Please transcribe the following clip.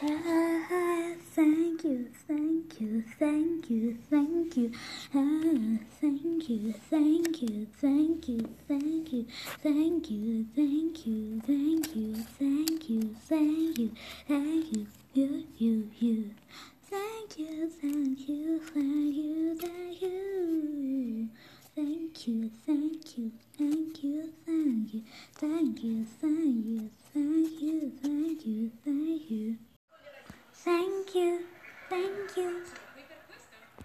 Ah, thank you, thank you, thank you, thank you. Ah, thank you, thank you, thank you, thank you, thank you, thank you, thank you, thank you, thank you, thank you, you, you, you. Thank you, thank you, thank you, thank you. Thank you, thank you, thank you, thank you, thank you, thank you, Thank you.